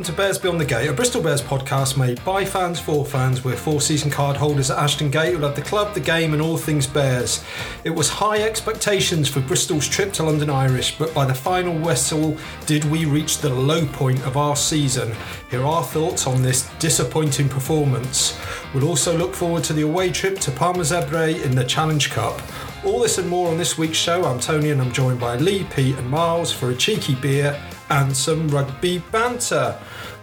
welcome to Bears Beyond the Gate, a Bristol Bears podcast made by fans for fans. We're four season card holders at Ashton Gate who love the club, the game, and all things Bears. It was high expectations for Bristol's trip to London Irish, but by the final whistle, did we reach the low point of our season? Here are our thoughts on this disappointing performance. We'll also look forward to the away trip to Parma Zebre in the Challenge Cup. All this and more on this week's show. I'm Tony and I'm joined by Lee, Pete, and Miles for a cheeky beer and some rugby banter.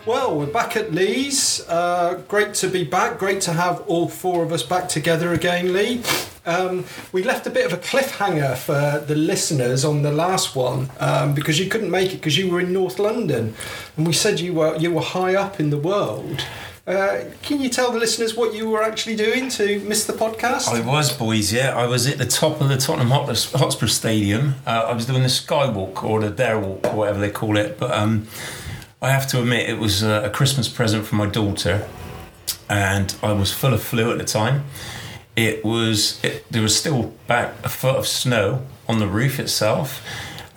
Well, we're back at Lee's. Uh, great to be back. Great to have all four of us back together again, Lee. Um, we left a bit of a cliffhanger for the listeners on the last one um, because you couldn't make it because you were in North London, and we said you were you were high up in the world. Uh, can you tell the listeners what you were actually doing to miss the podcast? I was, boys, yeah. I was at the top of the Tottenham Hotspur Stadium. Uh, I was doing the Skywalk or the Dare Walk or whatever they call it. But um, I have to admit, it was a Christmas present for my daughter. And I was full of flu at the time. It was, it, there was still about a foot of snow on the roof itself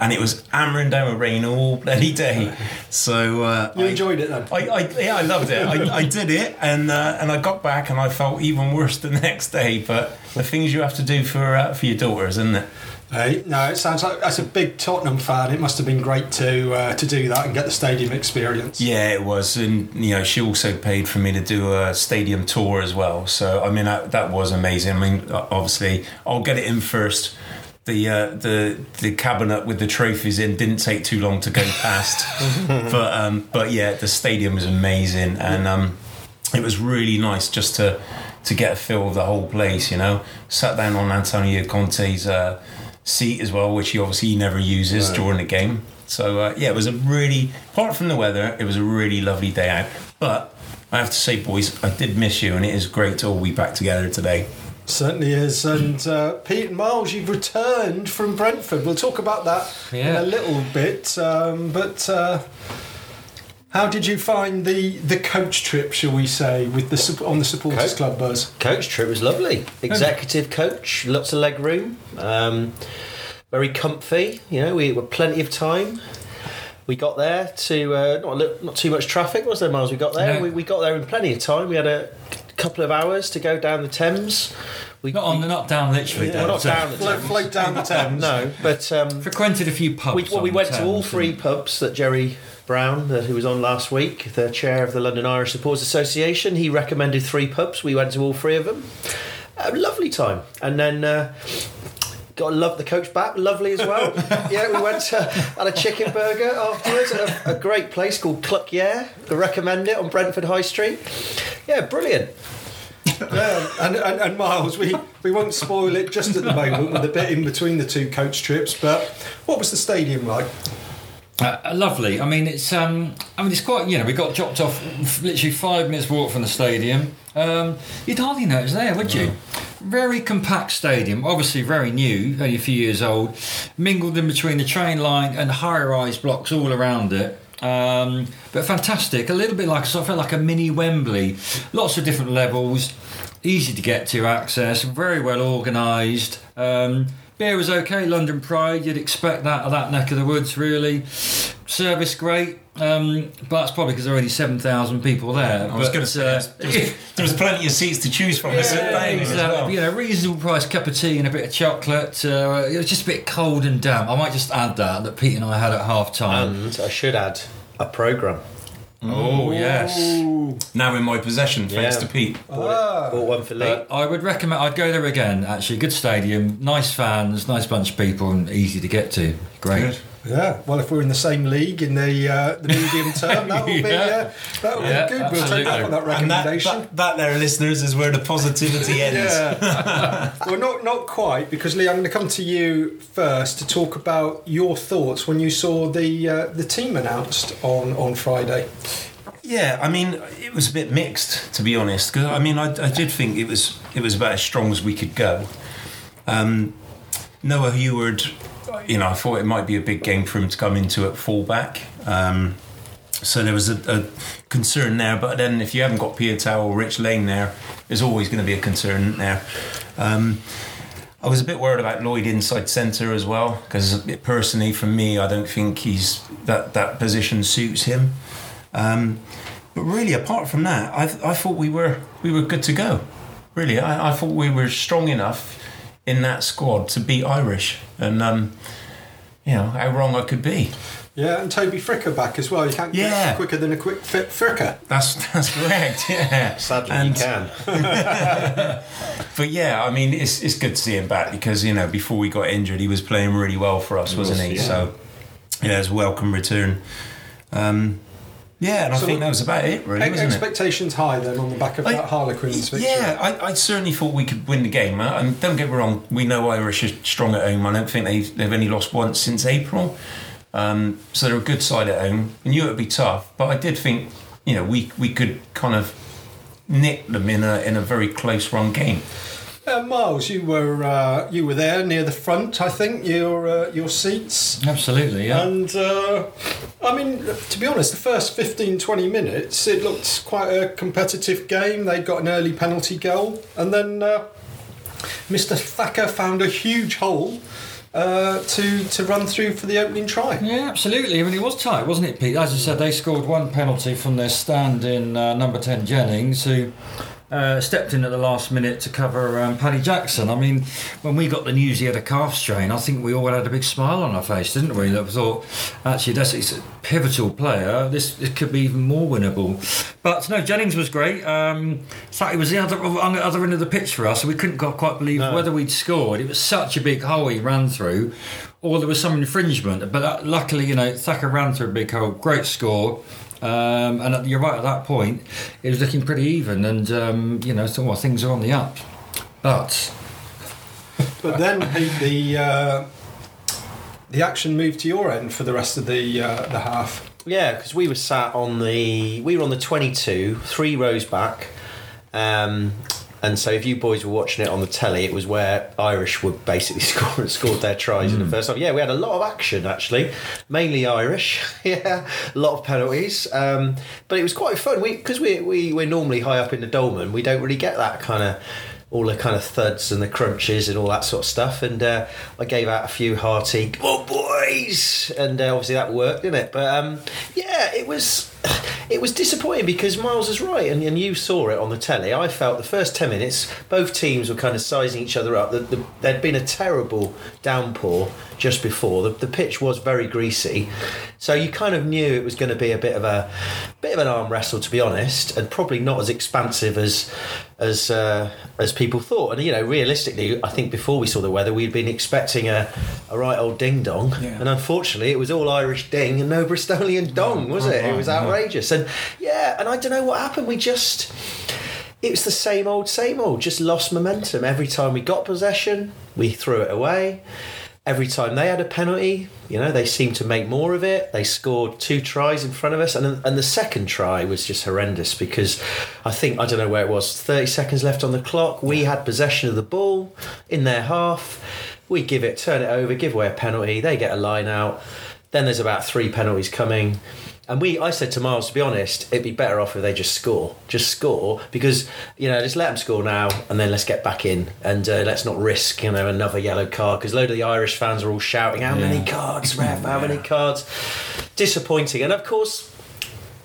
and it was hammering down with rain all bloody day. So uh, you I, enjoyed it then? I, I, yeah, I loved it. I, I did it, and uh, and I got back, and I felt even worse the next day. But the things you have to do for uh, for your daughters, isn't it? Hey, no, it sounds like as a big Tottenham fan, it must have been great to uh, to do that and get the stadium experience. Yeah, it was, and you know, she also paid for me to do a stadium tour as well. So I mean, that, that was amazing. I mean, obviously, I'll get it in first the uh, the the cabinet with the trophies in didn't take too long to go past. but um, but yeah, the stadium was amazing, and um, it was really nice just to to get a feel of the whole place. You know, sat down on Antonio Conte's uh, seat as well, which he obviously never uses right. during the game. So uh, yeah, it was a really apart from the weather, it was a really lovely day out. But I have to say, boys, I did miss you, and it is great to all be back together today. Certainly is. And uh, Pete and Miles, you've returned from Brentford. We'll talk about that yeah. in a little bit. Um, but uh, how did you find the, the coach trip, shall we say, with the on the supporters coach, club buzz? Coach trip was lovely. Executive coach, lots of leg room, um, very comfy. You know, we were plenty of time. We got there to uh, not not too much traffic, was there, Miles? We got there. No. We, we got there in plenty of time. We had a couple of hours to go down the Thames. We, not on, the not down literally. Yeah, down not down the Thames. Float down the Thames. no, but um, frequented a few pubs. We, well, we went to all three pubs that Jerry Brown, uh, who was on last week, the chair of the London Irish Supporters Association, he recommended three pubs. We went to all three of them. A lovely time, and then. Uh, Got to love the coach back, lovely as well. yeah, we went to had a chicken burger afterwards at a, a great place called Cluck Yeah. I recommend it on Brentford High Street. Yeah, brilliant. yeah, and, and, and, Miles, we, we won't spoil it just at the moment with a bit in between the two coach trips, but what was the stadium like? Uh, uh, lovely. I mean, it's um, I mean, it's quite. You know, we got dropped off literally five minutes walk from the stadium. Um, you'd hardly know it was there, would you? Very compact stadium, obviously very new, only a few years old. Mingled in between the train line and high-rise blocks all around it. Um, but fantastic. A little bit like sort of like a mini Wembley. Lots of different levels. Easy to get to access. Very well organised. Um, Beer was okay. London Pride, you'd expect that of that neck of the woods, really. Service great, um, but that's probably because there are only seven thousand people there. I was going to say uh, there, was, plenty of seats to choose from. Yeah, was, well. You know, reasonable price cup of tea and a bit of chocolate. Uh, it was just a bit cold and damp. I might just add that that Pete and I had at half time. And I should add a program. Oh yes, now in my possession thanks Yeah. to Pete. Bought, it, bought one for Lee. Uh, I would recommend. I'd go there again. Actually, good stadium, nice fans, nice bunch of people, and easy to get to. Great. Good. Yeah, well, if we're in the same league in the uh, the medium term, that will be uh, that will Yeah, be good. We'll take that on that And that, recommendation. that, that there, listeners, is where the positivity ends. Yeah. well, not not quite because Lee, I'm going to come to you first to talk about your thoughts when you saw the uh, the team announced on on Friday. Yeah, I mean, it was a bit mixed to be honest. Cause, I mean, I, I did think it was it was about as strong as we could go. Um, Noah Heward you know, I thought it might be a big game for him to come into at fullback. Um, so there was a, a, concern there, but then if you haven't got Piutau or Rich Lane there, there's always going to be a concern there. Um, I was a bit worried about Lloyd inside centre as well because personally, for me, I don't think he's that that position suits him. Um, but really, apart from that, I, I thought we were we were good to go. Really, I, I thought we were strong enough in that squad to beat Irish, and um, you know how wrong I could be. Yeah, and Toby Fricker back as well. You can't get Yeah. quicker than a quick fit Fricker. That's that's correct. Yeah, Sadly, And- you can. But yeah, I mean, it's it's good to see him back because you know before we got injured, he was playing really well for us, wasn't was, he? yeah. So yeah, it's a welcome return. Um, yeah, and I think that was about it, really, Ex- wasn't it? expectations high then on the back of I- that Harlequins victory. Yeah, I, I certainly thought we could win the game. Uh, And don't get me wrong, we know Irish are strong at home. I don't think they, they've only lost once since April. Um, so they're a good side at home. I knew it would be tough, but I did think, you know, we, we could kind of nick them in a in a very close run game. Uh, Miles, you were uh, you were there near the front, I think. Your uh, your seats. Absolutely, yeah. And uh, I mean, to be honest, the first 15 20 minutes, it looked quite a competitive game. They got an early penalty goal, and then uh, Mr. Thacker found a huge hole uh, to, to run through for the opening try. Yeah, absolutely. I mean, it was tight, wasn't it, Pete? As I said, they scored one penalty from their stand in uh, number 10 Jennings, who uh, stepped in at the last minute to cover um, Paddy Jackson. I mean, when we got the news he had a calf strain, I think we all had a big smile on our face, didn't we? That we thought, actually, that's he's a pivotal player. This, this could be even more winnable. But no, Jennings was great. Um, Saki was the other on the other end of the pitch for us, so we couldn't quite- quite believe No. whether we'd scored. It was such a big hole he ran through, or there was some infringement. But uh, luckily, you know, Thacker ran through a big hole. Great score. Um, and at, you're right at that point, it was looking pretty even, and um, you know, so well, things are on the up. But But then the the, uh, the action moved to your end for the rest of the uh, the half. Yeah, because we were sat on the we were on the twenty two, three rows back, um, and so if you boys were watching it on the telly, it was where Irish would basically score and scored their tries in the first half. Yeah, we had a lot of action actually, mainly Irish. yeah, a lot of penalties, um, but it was quite fun. We because we we we're normally high up in the Dolman, we don't really get that kind of all the kind of thuds and the crunches and all that sort of stuff. And uh, I gave out a few hearty, come on, boys! And uh, obviously that worked, didn't it? But um, yeah, it was it was disappointing because Miles is right, and, and you saw it on the telly. I felt the first 10 minutes, both teams were kind of sizing each other up. The, the, there'd been a terrible downpour just before. The, the pitch was very greasy. So you kind of knew it was going to be a bit of a bit of an arm wrestle, to be honest, and probably not as expansive as as uh, as people thought. And you know, realistically, I think before we saw the weather, we'd been expecting a, a right old ding dong, Yeah. and unfortunately, it was all Irish ding and no Bristolian dong, was it? It was outrageous, and yeah, and I don't know what happened. We just. It was the same old, same old. Just lost momentum every time we got possession. We threw it away. Every time they had a penalty, you know, they seemed to make more of it. They scored two tries in front of us, and and the second try was just horrendous because I think I don't know where it was. Thirty seconds left on the clock. We had possession of the ball in their half. We give it, turn it over, give away a penalty. They get a line out. Then there's about three penalties coming. And we, I said to Miles, to be honest, it'd be better off if they just score, just score, because you know, just let them score now, and then let's get back in, and uh, let's not risk, you know, another yellow card, because a load of the Irish fans are all shouting, "How many cards, ref? How many cards?" Disappointing, and of course,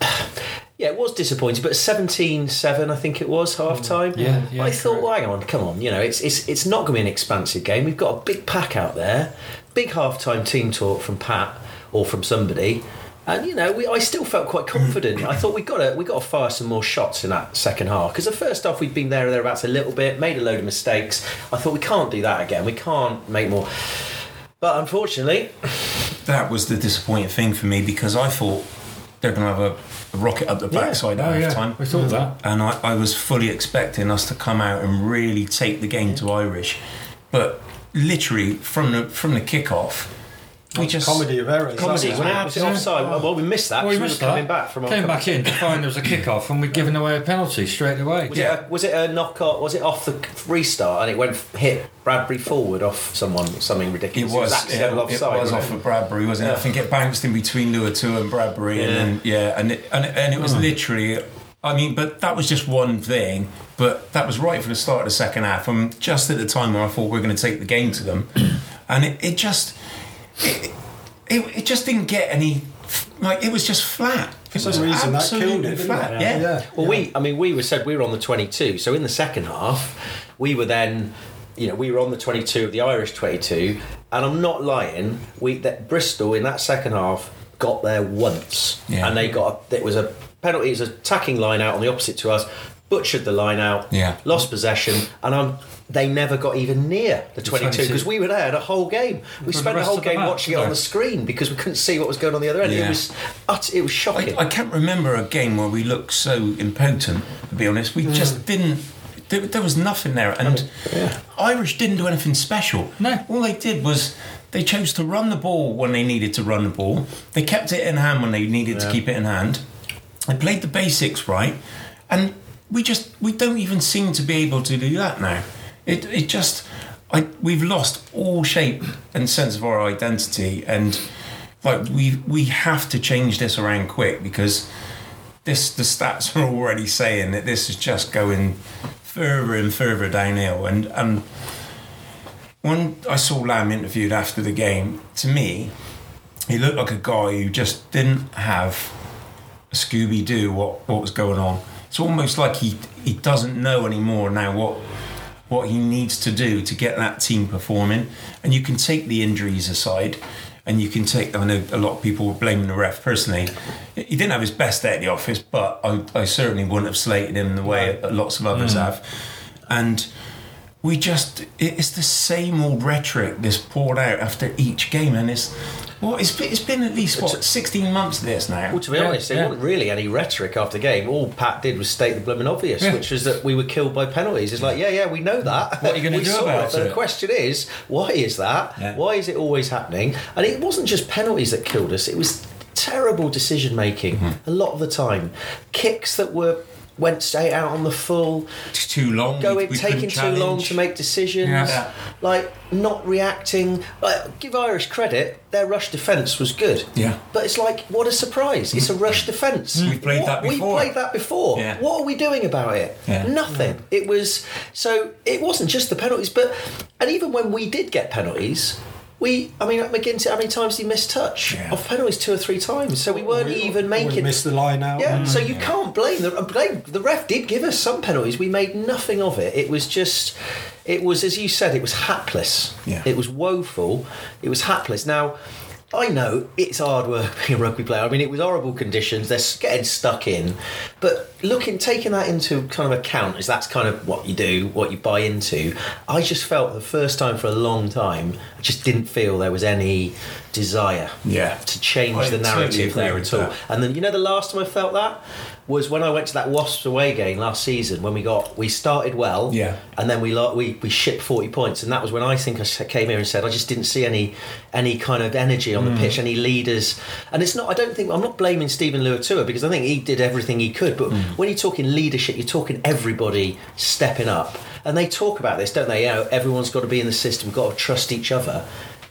yeah, it was disappointing, but 17-7, I think it was half time. Yeah, yeah, I thought, well, hang on, come on, you know, it's it's it's not going to be an expansive game. We've got a big pack out there, big half time team talk from Pat or from somebody. And you know, we, I still felt quite confident. I thought we got to we got to fire some more shots in that second half because the first half we'd been there or thereabouts a little bit, made a load of mistakes. I thought we can't do that again. We can't make more. But unfortunately, That was the disappointing thing for me because I thought they're going to have a, a rocket up the Yeah. backside oh at yeah, half time. we thought that. and I, I was fully expecting us to come out and really take the game to Irish, but literally from the from the kickoff, we just comedy of errors. comedy. That's When what it was offside, well, we missed that Well, we because we, missed were coming back from our Came back in to find there was a kick-off, and we'd given away a penalty straight away. Was, it a, was it a knockout? Was it off the restart and it went hit Bradbury forward off someone? Something ridiculous? It ridiculous. was, accidental it, offside. it was wasn't off of Bradbury, wasn't it? Yeah. I think it bounced in between Luatua and Bradbury, and Yeah. then yeah, and it, and it, and it was hmm. literally. I mean, but that was just one thing. But that was right for the start of the second half. And just at the time where I thought we were going to take the game to them, and it, it just it, it, it just didn't get any like it was just flat. For some reason that absolutely killed it, didn't flat. it? Yeah. Yeah. Well, we, I mean, we were said we were on the 22. So in the second half, we were then, you know, we were on the 22 of the Irish 22, and I'm not lying. We that Bristol in that second half got there once, Yeah. and they got it was a penalty, it was a attacking line out on the opposite to us, butchered the line out, Yeah. lost possession, and I'm. They never got even near the 22 22. because we were there the whole game. We the spent the rest whole the game match, watching it on the screen because we couldn't see what was going on the other end. It was utter, it was shocking. I, I can't remember a game where we looked so impotent. To be honest, we just mm. didn't. There, there was nothing there, and Irish didn't do anything special. No. all they did was they chose to run the ball when they needed to run the ball. They kept it in hand when they needed to keep it in hand. They played the basics right, and we just we don't even seem to be able to do that now. It it just I we've lost all shape and sense of our identity, and like we we have to change this around quick because this the stats are already saying that this is just going further and further downhill. And and when I saw Lam interviewed after the game to me he looked like a guy who just didn't have a Scooby Doo what what was going on. It's almost like he he doesn't know anymore now what what he needs to do to get that team performing. And you can take the injuries aside and you can take I know a lot of people were blaming the ref personally. He didn't have his best day at the office but I, I certainly wouldn't have slated him the way lots of others mm. have. And we just it's the same old rhetoric that's poured out after each game and it's what it's been, it's been at least what 16 months of this now Well, to be Yeah, honest, there yeah. wasn't really any rhetoric after the game. All Pat did was state the blooming obvious, Yeah. which was that we were killed by penalties. It's like, yeah, yeah, we know that. What are you gonna do about But it? the question is, why is that? Yeah. Why is it always happening? And it wasn't just penalties that killed us. It was terrible decision making Mm-hmm. a lot of the time. Kicks that were went straight out on the full. It's too long. Going we, taking too long to make decisions. Yeah. Like not reacting. Like give irish credit their rush defence was good. Yeah. but it's like what a surprise. It's a mm. rush defence. Mm. We've played What- that before. we played that before. Yeah. what are we doing about it? Yeah. nothing. Mm. It was so it wasn't just the penalties but and even when we did get penalties we, I mean, MacGinty, how many times did he miss touch Yeah. of penalties? Two or three times. So we weren't even We making. missed the line out. Yeah, so you can't blame the blame the ref did give us some penalties. We made nothing of it. It was just it was as you said, it was hapless. Yeah. It was woeful. It was hapless. Now I know it's hard work being a rugby player. I mean, it was horrible conditions. They're getting stuck in, but looking, taking that into kind of account, as that's kind of what you do, what you buy into. I just felt the first time for a long time, I just didn't feel there was any desire Yeah. to change I the narrative agree there at all. that. And then you know the last time I felt that was when I went to that Wasps away game last season when we got we started well, Yeah. and then we lo- we we shipped forty points, and that was when I think I came here and said I just didn't see any any kind of energy on Mm. the pitch, any leaders, and it's not. I don't think I'm not blaming Steven Luatua because I think he did everything he could, but Mm. when you're talking leadership, you're talking everybody stepping up, and they talk about this, don't they? You know, everyone's got to be in the system, got to trust each other.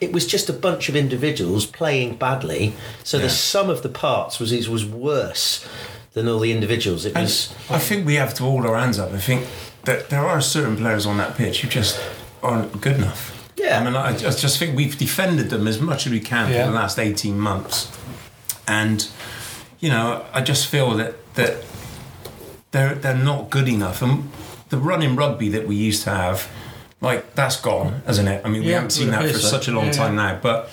It was just a bunch of individuals playing badly, so the sum of the parts was was worse than all the individuals. It And was. I think we have to hold our hands up. I think that there are certain players on that pitch who just aren't good enough. Yeah. I mean, I just just think we've defended them as much as we can Yeah. for the last 18 months. And, you know, I just feel that, that they're, they're not good enough. And the running rugby that we used to have, like, that's gone, hasn't it? I mean, we Yeah, haven't seen that for so. such a long Yeah, time now. But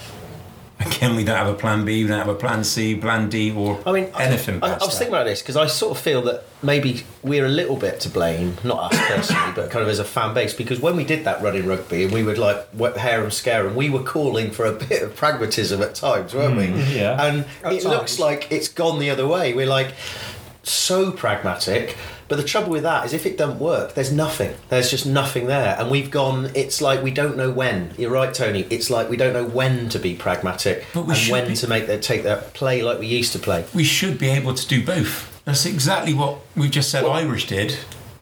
again, we don't have a plan B, we don't have a plan C, plan D, or I mean, anything. I, I, past was that. thinking about this because I sort of feel that maybe we're a little bit to blame, not us personally, but kind of as a fan base. Because when we did that running rugby and we would like wet hair and scare, and we were calling for a bit of pragmatism at times, weren't we? Mm, yeah. And At it looks like it's gone the other way. We're like so pragmatic. But the trouble with that is if it doesn't work, there's nothing. There's just nothing there. And we've gone, it's like we don't know when. You're right, Tony. It's like we don't know when to be pragmatic and when be. to make that take that play like we used to play. we should be able to do both. That's exactly what we just said Well- Irish did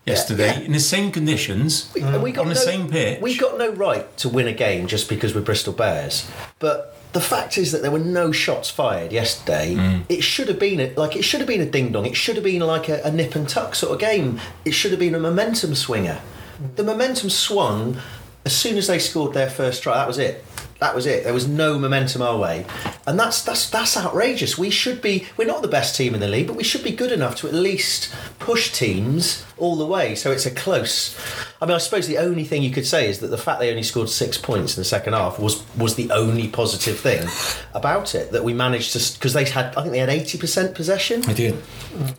yesterday yeah. in the same conditions We, we on the no, same pitch. We got no right to win a game just because we're Bristol Bears. But the fact is that there were no shots fired yesterday. Mm. It should have been a, like it should have been a ding dong. It should have been like a, a nip and tuck sort of game. It should have been a momentum swinger. The momentum swung as soon as they scored their first try. That was it. That was it. There was no momentum our way, and that's that's that's outrageous. We should be. We're not the best team in the league, but we should be good enough to at least push teams all the way. So it's a close. I mean, I suppose the only thing you could say is that the fact they only scored six points in the second half was was the only positive thing about it. That we managed to because they had. I think they had eighty percent possession. I did.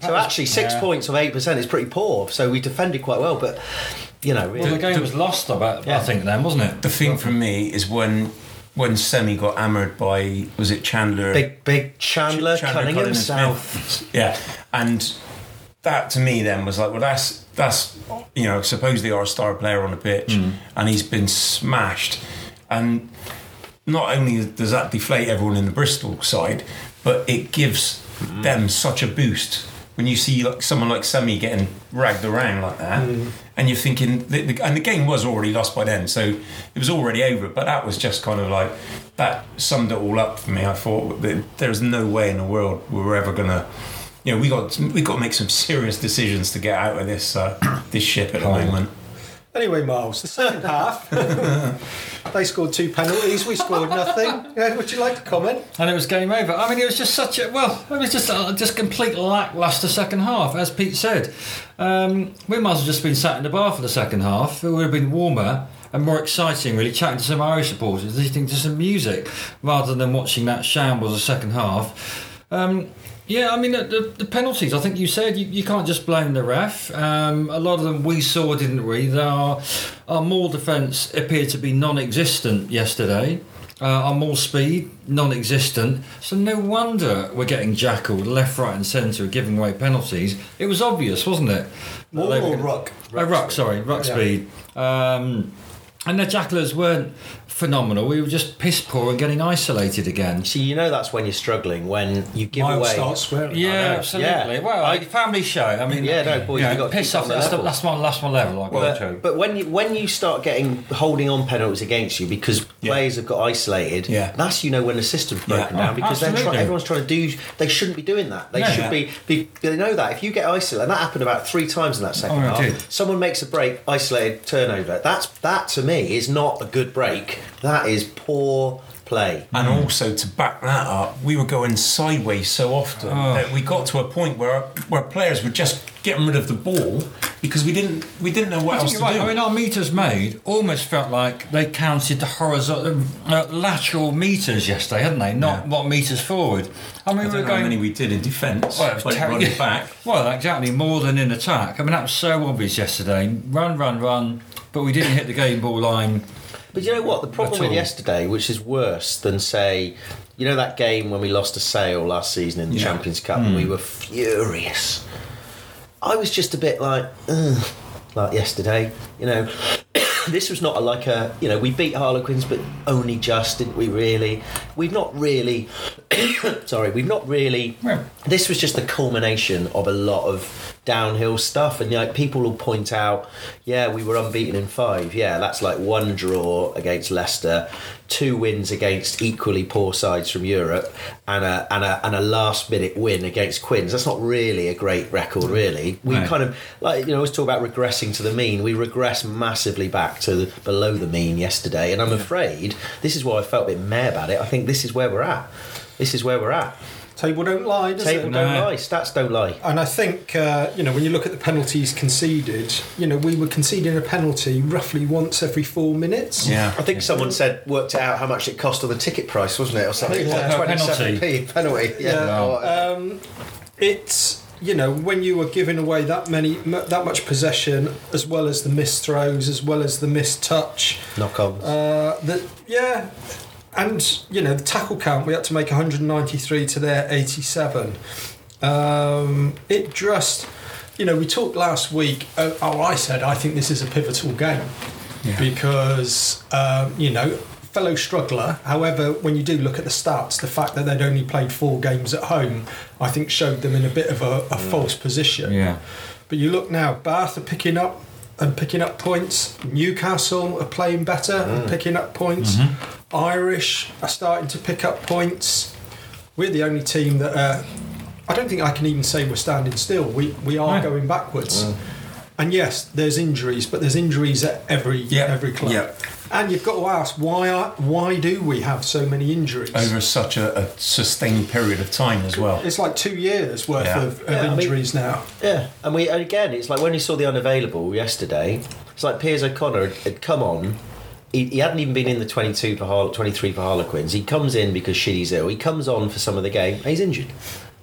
So actually, six yeah. points of eight percent is pretty poor. So we defended quite well, but you know, Well, the game was lost, I, bet, I think, then, wasn't it? The thing for me is when when Semi got hammered by was it Chandler? big big Chandler, Chandler Cunningham, South. Smith. Yeah, and that to me then was like, well, that's that's you know supposedly our star player on the pitch, mm. and he's been smashed, and not only does that deflate everyone in the Bristol side, but it gives mm. them such a boost when you see like someone like Semi getting ragged around like that, and you're thinking, and the game was already lost by then, so it was already over. But that was just kind of like that summed it all up for me. I thought there's no way in the world we're ever gonna. You know, we got we got to make some serious decisions to get out of this uh, this ship at the moment. Anyway, Miles, the second half, they scored two penalties. We scored nothing. Yeah, would you like to comment? And it was game over. I mean, it was just such a well. It was just a just complete lackluster second half, as Pete said. Um, we might have just been sat in the bar for the second half. It would have been warmer and more exciting, really, chatting to some Irish supporters, listening to some music, rather than watching that shambles of second half. Um, yeah, I mean the, the, the penalties. I think you said you, you can't just blame the ref. Um, a lot of them we saw didn't we? Our our maul defence appeared to be non-existent yesterday. Uh, our more speed, non-existent. So no wonder we're getting jackaled left, right, and centre, giving away penalties. It was obvious, wasn't it? More That they or were- ruck? Oh, ruck, sorry, ruck Yeah. speed. Um, and the jackalers weren't phenomenal. We were just piss poor and getting isolated again. See, you know that's when you're struggling when you give Miles away. starts swearing. Yeah, absolutely. yeah. Well, I- like family show. I mean, Yeah, no, boys, you you know, gotta piss off. That's, the, that's my that's my level. I got But, to. but when you when you start getting holding on penalties against you because Yeah. players have got isolated, Yeah. that's you know when the system's Yeah. broken Oh, down because they're try, everyone's trying to do. They shouldn't be doing that. They No. should be, be. They know that if you get isolated, and that happened about three times in that second Oh, half. Someone makes a break, isolated turnover. That's that to me is not a good break. That is poor play. And also to back that up, we were going sideways so often Oh. that we got to a point where where players were just getting rid of the ball because we didn't we didn't know what I else to right. do. I mean, our meters made almost felt like they counted the horizontal, uh, lateral meters yesterday, hadn't they? Not Yeah. what meters forward. I mean, I we don't were know how many we did in defence, Well, it was like ter- running yeah. back. Well, exactly, more than in attack. I mean, that was so obvious yesterday. Run, run, run, but we didn't hit the game ball line. But you know what? The problem with yesterday, which is worse than say, you know that game when we lost to Sale last season in the Yeah. Champions Cup, and we hmm. were furious. I was just a bit like, Ugh, like yesterday. You know, this was not a, like a, you know, we beat Harlequins, but only just, didn't we? Really, we've not really. sorry, we've not really. This was just the culmination of a lot of downhill stuff, and like people will point out, yeah, we were unbeaten in five. Yeah, that's like one draw against Leicester, two wins against equally poor sides from Europe, and a and a and a last minute win against Quins. That's not really a great record, really. We No. kind of like you know, always talk about regressing to the mean. We regress massively back to the, below the mean yesterday, and I'm afraid this is why I felt a bit meh about it. I think this is where we're at. This is where we're at. Table don't lie, does Table it? don't No. lie, stats don't lie. And I think, uh, you know, when you look at the penalties conceded, you know, we were conceding a penalty roughly once every four minutes. Yeah, I think someone said worked out how much it cost on the ticket price, wasn't it, or something? Yeah. Like 27p penalty. Yeah. Yeah. or. Um, it's you know when you were giving away that many m- that much possession as well as the missed throws as well as the missed touch Knock on. uh, that yeah and you know the tackle count we had to make 193 to their 87 um, it just you know we talked last week uh, oh I said I think this is a pivotal game. Because um, you know fellow struggler however when you do look at the stats the fact that they'd only played four games at home I think showed them in a bit of a, a false position. Yeah. but you look now Bath are picking up and picking up points. Newcastle are playing better and mm. picking up points. Mm-hmm. Irish are starting to pick up points. We're the only team that uh, I don't think I can even say we're standing still. We, we are No. going backwards. Mm. And yes, there's injuries, but there's injuries at every Yeah, every club. yeah. And you've got to ask why are, why do we have so many injuries? over such a, a sustained period of time as well. It's like two years worth Yeah. of, of Yeah, I mean- injuries now. Yeah, and we and again, it's like when you saw the unavailable yesterday. It's like Piers O'Conor had, had come on. He, he hadn't even been in the 22 for Har- 23 for Harlequins. He comes in because Sheedy's ill. He comes on for some of the game. And he's injured.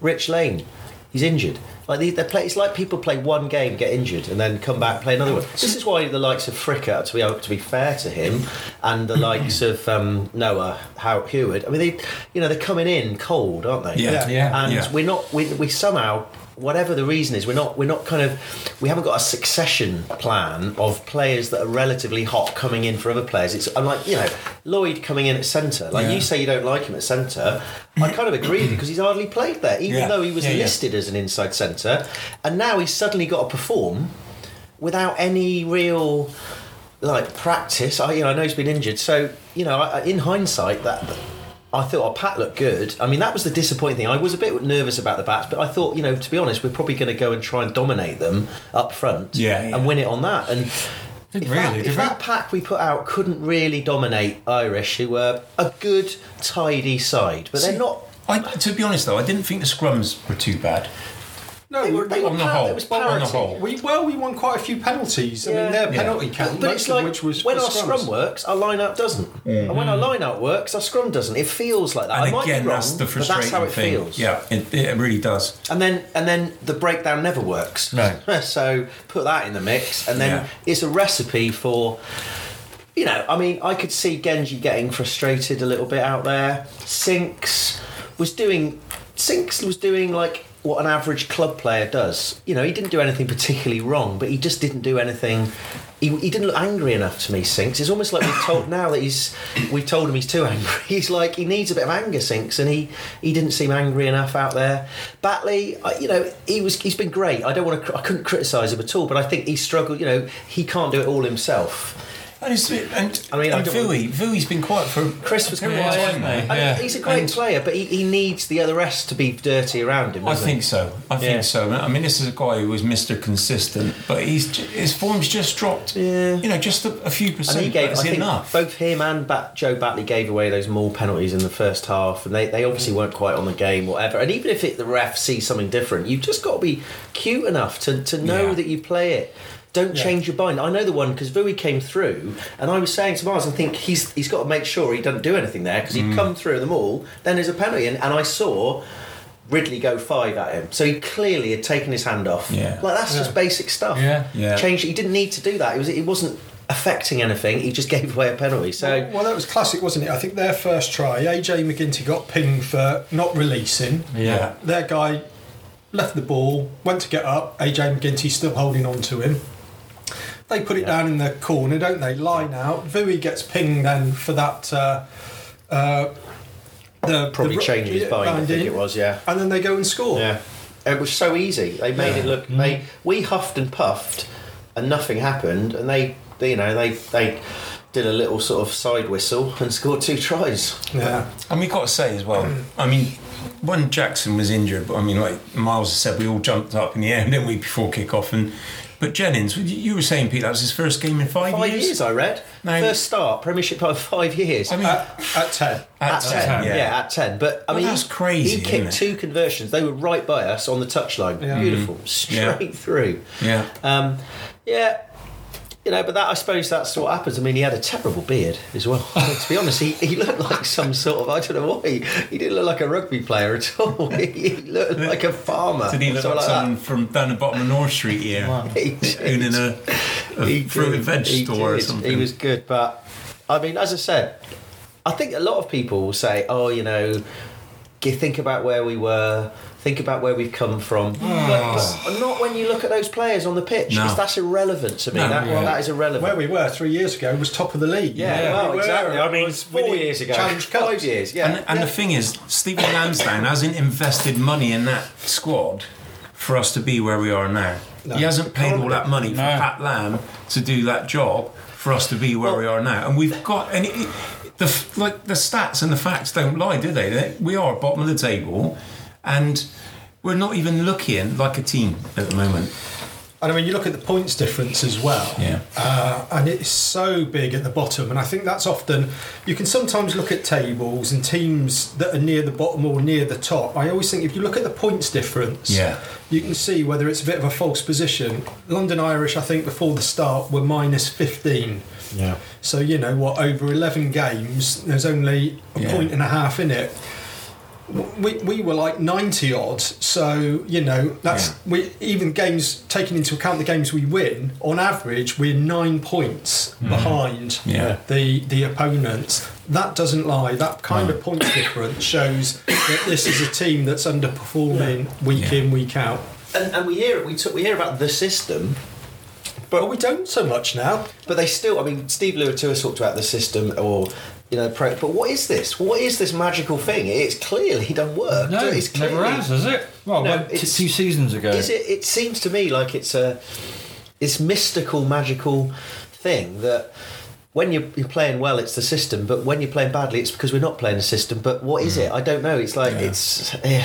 Rich Lane, he's injured. Like they, they play, it's like people play one game, get injured, and then come back play another one. This is why the likes of Fricker, to be able to be fair to him, and the likes of um, Noah How Heward. I mean, they, you know, they're coming in cold, aren't they? Yeah. Yeah. and Yeah. we're not we, we somehow whatever the reason is we're not we're not kind of we haven't got a succession plan of players that are relatively hot coming in for other players it's i'm like you know lloyd coming in at centre like Yeah. you say you don't like him at centre i kind of agree because he's hardly played there even Yeah. though he was Yeah, listed as an inside centre and now he's suddenly got to perform without any real like practice. I, you know, I know he's been injured, so you know, I, in hindsight, that I thought our Pat looked good. I mean, that was the disappointing thing. I was a bit nervous about the bats, but I thought, you know, to be honest, we're probably going to go and try and dominate them up front, Yeah, yeah. and win it on that. And if, really, that, if that pack we put out couldn't really dominate Irish, who were a good, tidy side, but See, they're not. I, to be honest, though, I didn't think the scrums were too bad. No, They we- they were on the whole, it was on the whole. we well we won quite a few penalties. I mean, their Yeah. penalty count, But most it's like which was when our scrums. scrum works, our line out doesn't, and when mm. our line out works, our scrum doesn't. It feels like that. I And might again, be wrong, that's the but frustrating that's how it thing. feels. Yeah, it, it really does. And then and then the breakdown never works. No. so put that in the mix, and then Yeah. it's a recipe for. You know, I mean, I could see Genji getting frustrated a little bit out there. Sinks was doing. Sinks was doing like what an average club player does. You know, he didn't do anything particularly wrong, but he just didn't do anything. He, he didn't look angry enough to me. Sinks. It's almost like we've told now that he's. We've told him he's too angry. He's like he needs a bit of anger. Sinks, and he he didn't seem angry enough out there. Batley, I- you know, he was. He's been great. I don't want to. I couldn't criticise him at all, but I think he struggled. You know, he can't do it all himself. And, it's, and I mean, I and don't Vui, Vui's been quiet for Chris was a period quiet, of wasn't he? now. I mean, Yeah. he's a great And- player, but he, he needs the other rest to be dirty around him. I doesn't think he? so. I Yeah. think so. I mean, this is a guy who was Mr. Consistent, but he's his form's just dropped. Yeah. You know, just a, a few percent. And he gave, That's I think, enough. both him and Bat, Joe Batley gave away those more penalties in the first half, and they, they obviously weren't quite on the game, whatever. And even if it, the ref sees something different, you've just got to be cute enough to, to know Yeah. that you play it. Don't Yeah. change your mind. I know the one because Vui came through, and I was saying to Mars, I think he's he's got to make sure he doesn't do anything there because Mm. he'd come through them all. Then there's a penalty, and, and I saw Ridley go five at him, so he clearly had taken his hand off. Yeah. like that's just basic stuff. Yeah. Yeah. Change. He didn't need to do that. It was. It wasn't affecting anything. He just gave away a penalty. So. Well, well, that was classic, wasn't it? I think their first try, AJ MacGinty got pinged for not releasing. Yeah. Their guy left the ball, went to get up. AJ MacGinty still holding on to him. They put it down in the corner, don't they? Line out. Vui gets pinged then for that. Uh, uh, the probably the, changed his yeah, mind. I mind think in, it was, yeah. And then they go and score. Yeah, it was so easy. They made Yeah. it look. They we huffed and puffed, and nothing happened. And they, they, you know, they they did a little sort of side whistle and scored two tries. Yeah. And we got to say as well, I mean, when Jackson was injured, I mean, like Miles said, we all jumped up in the air, didn't we, before kick off? And but Jennings, you were saying, Pete, that was his first game in five, Five years, I read. No. First start Premiership of five years. I mean, At, at 10. at 10, yeah. at 10. But I Well, mean, that's he- crazy, He kicked two conversions. They were right by us on the touchline. Yeah. Beautiful, Yeah. straight through. yeah. Um, yeah, you know, but that I suppose that's what happens. I mean, he had a terrible beard as well. to be honest, he, he looked like some sort of I don't know why he, he didn't look like a rugby player at all. he, he looked like a farmer. Did he look like that. someone from down the bottom of North Street here, He owning a, a fruit did. and veg He store or something? He was good, but I mean, as I said, I think a lot of people will say, "Oh, you know, think about where we were, think about where we've come from," ah. but, but not when you look at those players on the pitch, No. that's irrelevant to me. No, that, yeah. that is irrelevant. Where we were three years ago was top of the league. Yeah, Where well, we were exactly. I mean, was four years ago, Challenge five years, yeah. and and yeah. the thing is, Stephen Lansdown hasn't invested money in that squad for us to be where we are now. No. He hasn't paid all that money for Pat Lam to do that job for us to be where we are now. And we've got and it, it- the like the stats and the facts don't lie, do they? They- We are at bottom of the table, and we're not even looking like a team at the moment. And I mean, you look at the points difference as well, Yeah. uh, and it's so big at the bottom. And I think that's often you can sometimes look at tables and teams that are near the bottom or near the top. I always think if you look at the points difference, Yeah. you can see whether it's a bit of a false position. London Irish, I think, before the start were minus fifteen. Yeah. So you know what? Over eleven games, there's only a Yeah. point and a half in it. We, we were like ninety odd, so you know that's Yeah. we even games taking into account the games we win. On average, we're nine points behind Mm-hmm. Yeah. the the opponents. That doesn't lie. That kind of points difference shows that this is a team that's underperforming week Yeah. in week out. And, and we hear we talk, we hear about the system, But we don't so much now. but they still. I mean, Steve Luatua talked about the system, or you know, pro, but what is this? What is this magical thing? It's clearly done work. No, it's clearly, never has, has it? Well, No, well, it's- two seasons ago. Is it? It seems to me like it's a this mystical, magical thing that when you're, you're playing well, it's the system, but when you're playing badly, it's because we're not playing the system. But what is it? I don't know. It's like Yeah. it's. eh,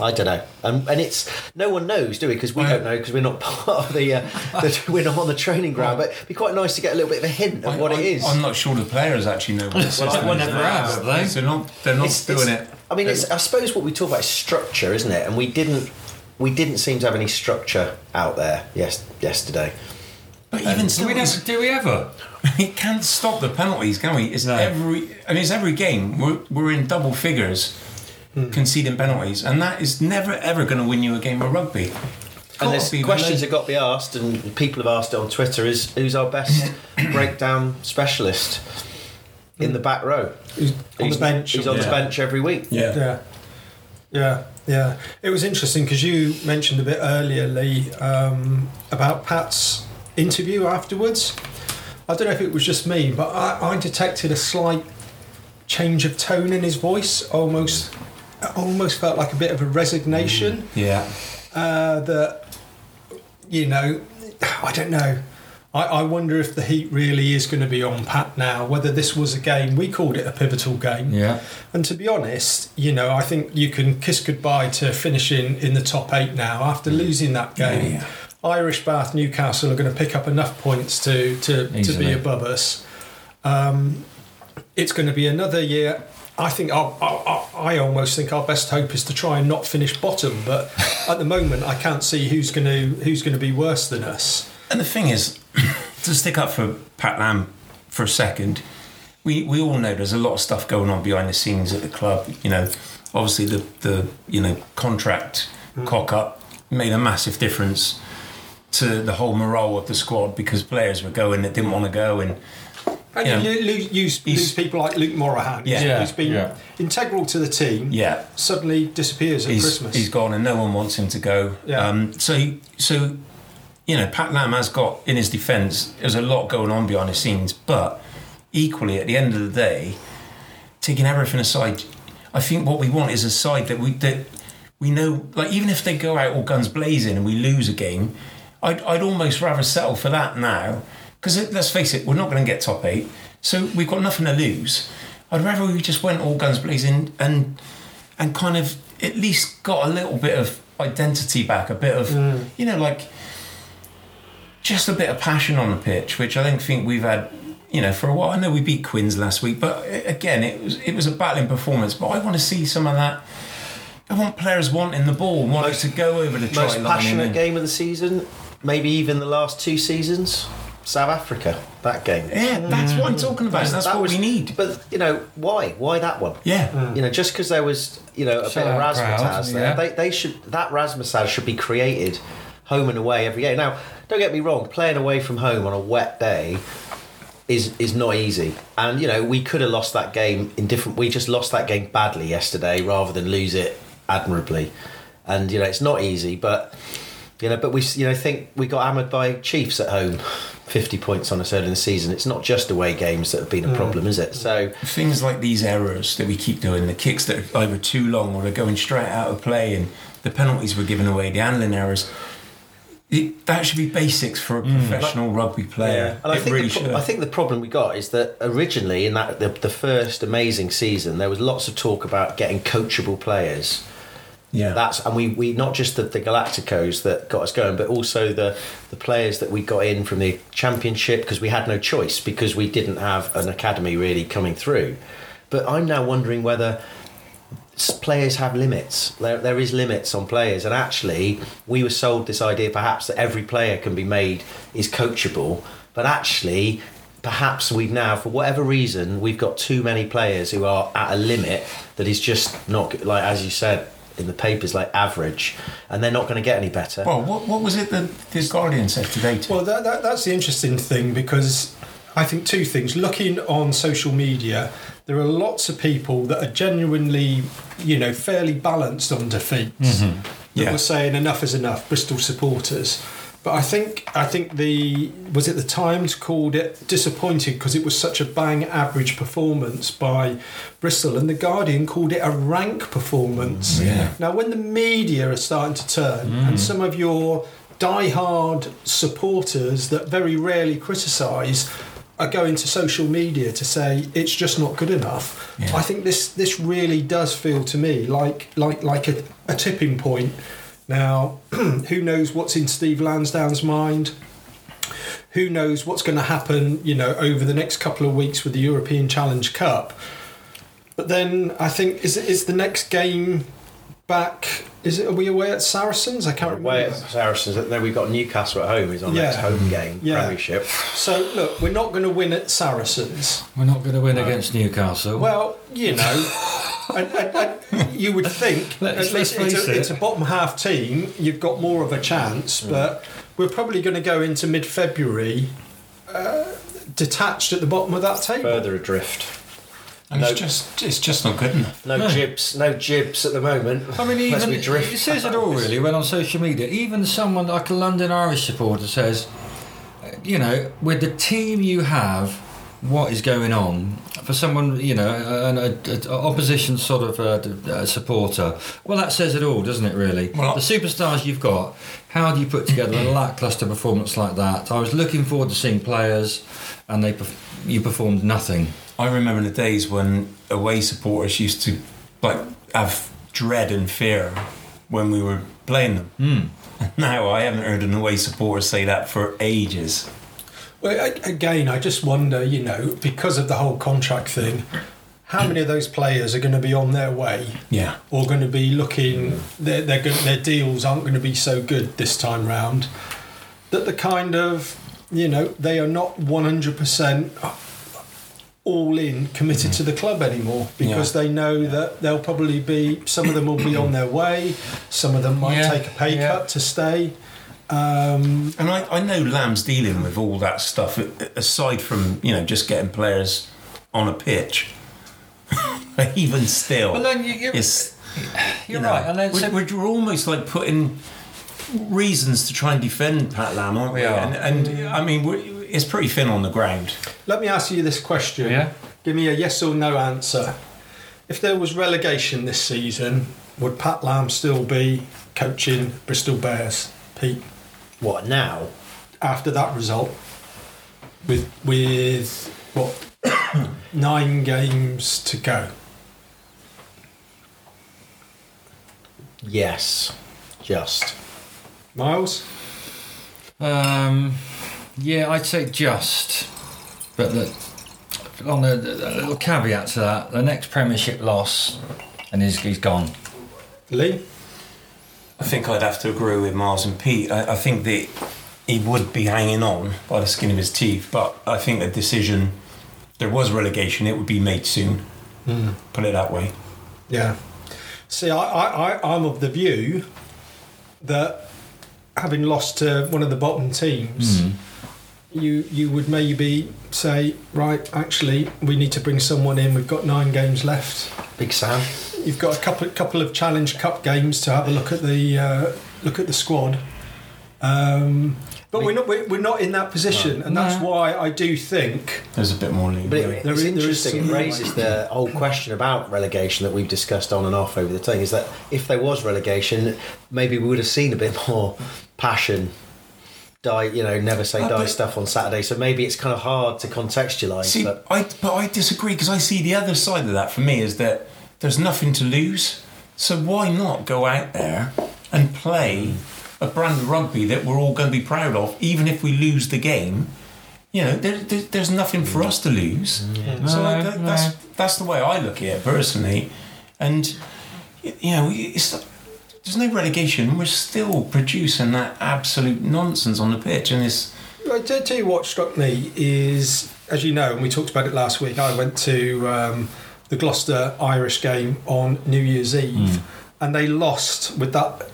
I don't know, and, and it's no one knows, do we? Because we Well, don't know because we're not part of the, uh, the we're not on the training ground. But it'd be quite nice to get a little bit of a hint of I- what I, it is. I'm not sure the players actually know what the is. never have, have they? They're not, they're not It's- doing it's- it. I mean, it's, I suppose what we talk about is structure, isn't it? And we didn't we didn't seem to have any structure out there yes yesterday. But even still, do, we never, do we ever? it can't stop the penalties, can we? It's No. every. I mean, it's every game. We're, we're in double figures, conceding penalties, and that is never ever going to win you a game of rugby. And there's be questions lo- that got to be asked, and people have asked it on Twitter: is who's our best breakdown specialist in the back row? Who's on Who's- the bench? Who's on the bench every week? Yeah. Yeah, yeah, yeah. It was interesting because you mentioned a bit earlier, Lee, um, about Pat's interview afterwards. I don't know if it was just me, but I, I detected a slight change of tone in his voice. Almost, almost felt like a bit of a resignation. Yeah. Uh, that you know, I don't know. I, I wonder if the heat really is going to be on Pat now. Whether this was a game, we called it a pivotal game. Yeah. And to be honest, you know, I think you can kiss goodbye to finishing in the top eight now after losing that game. Yeah, Irish Bath Newcastle are going to pick up enough points to to, to be above us. Um, it's going to be another year. I think our, our, I almost think our best hope is to try and not finish bottom, but at the moment I can't see who's going to who's going to be worse than us. And the thing is, to stick up for Pat Lam for a second, we, we all know there's a lot of stuff going on behind the scenes at the club. You know, obviously the, the you know contract cock up made a massive difference to the whole morale of the squad because players were going that didn't want to go and And Yeah. you lose, use, lose people like Luke Morahan, Yeah. Yeah, who's been yeah. integral to the team. yeah Suddenly disappears at he's, Christmas. he's gone and no one wants him to go. Yeah. Um, so, so you know, Pat Lam has got in his defence. There's a lot going on behind the scenes, but equally, at the end of the day, taking everything aside, I think what we want is a side that we that we know. Like even if they go out all guns blazing and we lose a game, I'd, I'd almost rather settle for that now. Because let's face it, we're not going to get top eight, so we've got nothing to lose. I'd rather we just went all guns blazing and and kind of at least got a little bit of identity back, a bit of mm. you know like just a bit of passion on the pitch, which I don't think we've had. You know, for a while, I know we beat Quins last week, but again, it was it was a battling performance. But I want to see some of that. I want players wanting the ball, wanting Most- to go over the Most passionate game of the season, maybe even the last two seasons. South Africa, that game. Yeah, that's what I'm mm. talking about. That's That what was- we need. But you know why? Why that one? Yeah, mm. You know, just because there was you know a bit of Shout out razzmatazz crowd, there, yeah. they, they should that razzmatazz should be created home and away every game. Now, don't get me wrong, playing away from home on a wet day is is not easy. And you know, we could have lost that game in different. We just lost that game badly yesterday rather than lose it admirably. And you know, it's not easy, but you know, but we you know think we got hammered by Chiefs at home. 50 points on us early in the season. It's not just away games that have been a mm. problem, is it? So, things like these errors that we keep doing, the kicks that are either too long or they're going straight out of play, and the penalties we're giving away, the handling errors. It, that should be basics for a mm. professional rugby player. And I think, really the should. I think the problem we got is that originally in that the, the first amazing season, there was lots of talk about getting coachable players, Yeah. That's and we, we not just the, the Galacticos that got us going, but also the the players that we got in from the championship because we had no choice because we didn't have an academy really coming through. But I'm now wondering whether players have limits. There, there is limits on players, and actually, we were sold this idea perhaps that every player can be made is coachable, but actually. Perhaps we've now, for whatever reason, we've got too many players who are at a limit that is just not like as you said in the papers, like average, and they're not going to get any better. Well, what, what was it that this Guardian said today? To Well, that, that, that's the interesting thing because I think two things. Looking on social media, there are lots of people that are genuinely, you know, fairly balanced on defeats. Mm-hmm. That Yeah. were saying enough is enough, Bristol supporters. But I think I think the was it the Times called it disappointing because it was such a bang average performance by Bristol, and the Guardian called it a rank performance. Mm, yeah. Now, when the media are starting to turn, and mm. some of your die-hard supporters that very rarely criticise are going to social media to say it's just not good enough. Yeah. I think this this really does feel to me like like like a, a tipping point. Now, who knows what's in Steve Lansdown's mind? Who knows what's going to happen, you know, over the next couple of weeks with the European Challenge Cup? But then I think is is the next game back? Is it are we away at Saracens? I can't remember. Away at Saracens, then we've got Newcastle at home. Is our next home game, Yeah. Premiership. So look, we're not going to win at Saracens. We're not going to win against Newcastle. Well, you know, and, and, and you would think Let's- at least it's face a, it. it's a bottom half team. You've got more of a chance, but we're probably going to go into mid February uh, detached at the bottom of that table. Further adrift. And no. it's just it's just not good enough. No, No. jibs, no jibs at the moment. I mean, even it says it all really when on social media. Even someone like a London Irish supporter says, you know, with the team you have, what is going on? For someone, you know, an opposition sort of uh, supporter, well, that says it all, doesn't it? Really, Well, the superstars you've got. How do you put together a lackluster performance like that? I was looking forward to seeing players, and they you performed nothing. I remember the days when away supporters used to like have dread and fear when we were playing them. Mm. Now I haven't heard an away supporter say that for ages. Well, a- again, I just wonder, you know, because of the whole contract thing, how many of those players are going to be on their way Yeah. or going to be looking their their, their deals aren't going to be so good this time round that the kind of you know they are not 100% all in committed to the club anymore because Yeah. they know that they'll probably be some of them will be on their way some of them might Yeah, take a pay yeah. cut to stay um, And I, I know Lam's dealing with all that stuff aside from, you know, just getting players on a pitch. Even still. But then you, you're, it's you're you know, right, and then we're, so- we're, we're almost like putting reasons to try and defend Pat Lam, aren't we? We are. And, and I mean, we're, it's pretty thin on the ground. let me ask you this question Yeah. give me a yes or no answer if there was relegation this season would Pat Lam still be coaching Bristol Bears Pete What now? after that result with with what nine games to go Yes, just. miles Um, yeah, I'd say just, but the, on the, the little caveat to that, the next Premiership loss, and he's, he's gone. lee I think I'd have to agree with Miles and Pete. I, I think that he would be hanging on by the skin of his teeth, but I think a decision, there was relegation, it would be made soon. Hmm. Put it that way. yeah see I, I, I i'm of the view that having lost to one of the bottom teams you you would maybe say right actually we need to bring someone in. We've got nine games left. Big Sam. You've got a couple couple of Challenge Cup games to have a look at the uh, look at the squad, um, but we're not we're, we're not in that position, and that's No. why I do think There's a bit more leeway. But it, There it's is- there is interesting. some- It raises the whole question about relegation that we've discussed on and off over the thing. Is that if there was relegation, maybe we would have seen a bit more passion. Die, you know, never say Uh, die but- stuff on Saturday. So maybe it's kind of hard to contextualise. See, but I but I disagree because I see the other side of that for me is that there's nothing to lose. So why not go out there and play a brand of rugby that we're all going to be proud of, even if we lose the game? You know, there, there, there's nothing for us to lose. So No, that, no. that's that's the way I look at it personally. And you know, it's there's no relegation. We're still producing that absolute nonsense on the pitch, and it's I tell tell you what struck me is, as you know, and we talked about it last week. I went to um, the Gloucester Irish game on New Year's Eve, and they lost with that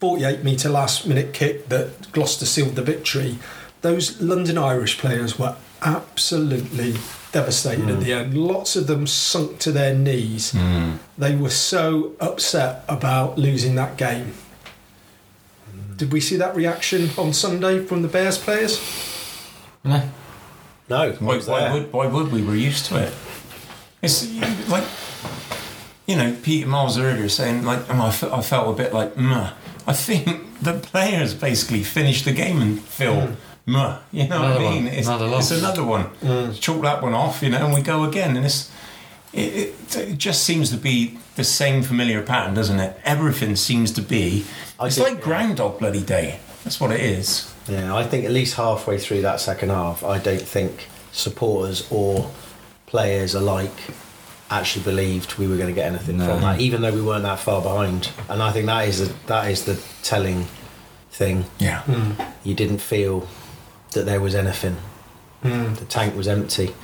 48 metre last minute kick that Gloucester sealed the victory. Those London Irish players were absolutely devastated at mm. the end. Lots of them sunk to their knees. Mm. They were so upset about losing that game. Mm. Did we see that reaction on Sunday from the Bears players? No. No, Why, why would why would we? We're used to it. It's like you know Peter Miles earlier saying like oh, I, felt a bit like Muh. I think the players basically finish the game and feel hmm. Muh. You know Another what I mean? one. It's, Another it's another one. Hmm. Chalk that one off, you know, and we go again. And it's it, it, it just seems to be the same familiar pattern, doesn't it? Everything seems to be. I it's did- like Groundhog Bloody Day. That's what it is. Yeah, I think at least halfway through that second half, I don't think supporters or players alike actually believed we were going to get anything No. from that, even though we weren't that far behind. And I think that is the, that is the telling thing. Yeah. You didn't feel that there was anything. The tank was empty.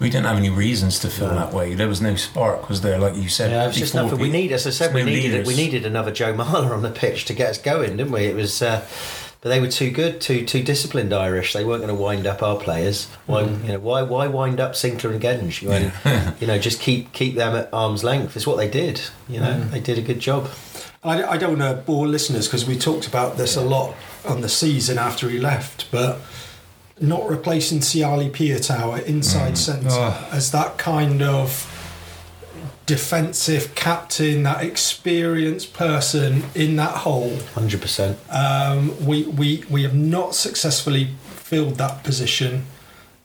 We didn't have any reasons to feel that way. There was no spark, was there? Like you said, Yeah, it was just nothing. We Pete? need, as I said, we no needed leaders. we needed another Joe Marler on the pitch to get us going, didn't we? It was, uh, but they were too good, too too disciplined Irish. They weren't going to wind up our players. Why, Mm. you know, why why wind up Sinckler and Genge? You, know, you know, just keep keep them at arm's length. It's what they did. You know, Mm. they did a good job. I, I don't want to bore listeners because we talked about this a lot on the season after he left, but not replacing Siale Piutau inside centre Oh. as that kind of defensive captain, that experienced person in that hole. Hundred percent. Um, we, we, we have not successfully filled that position.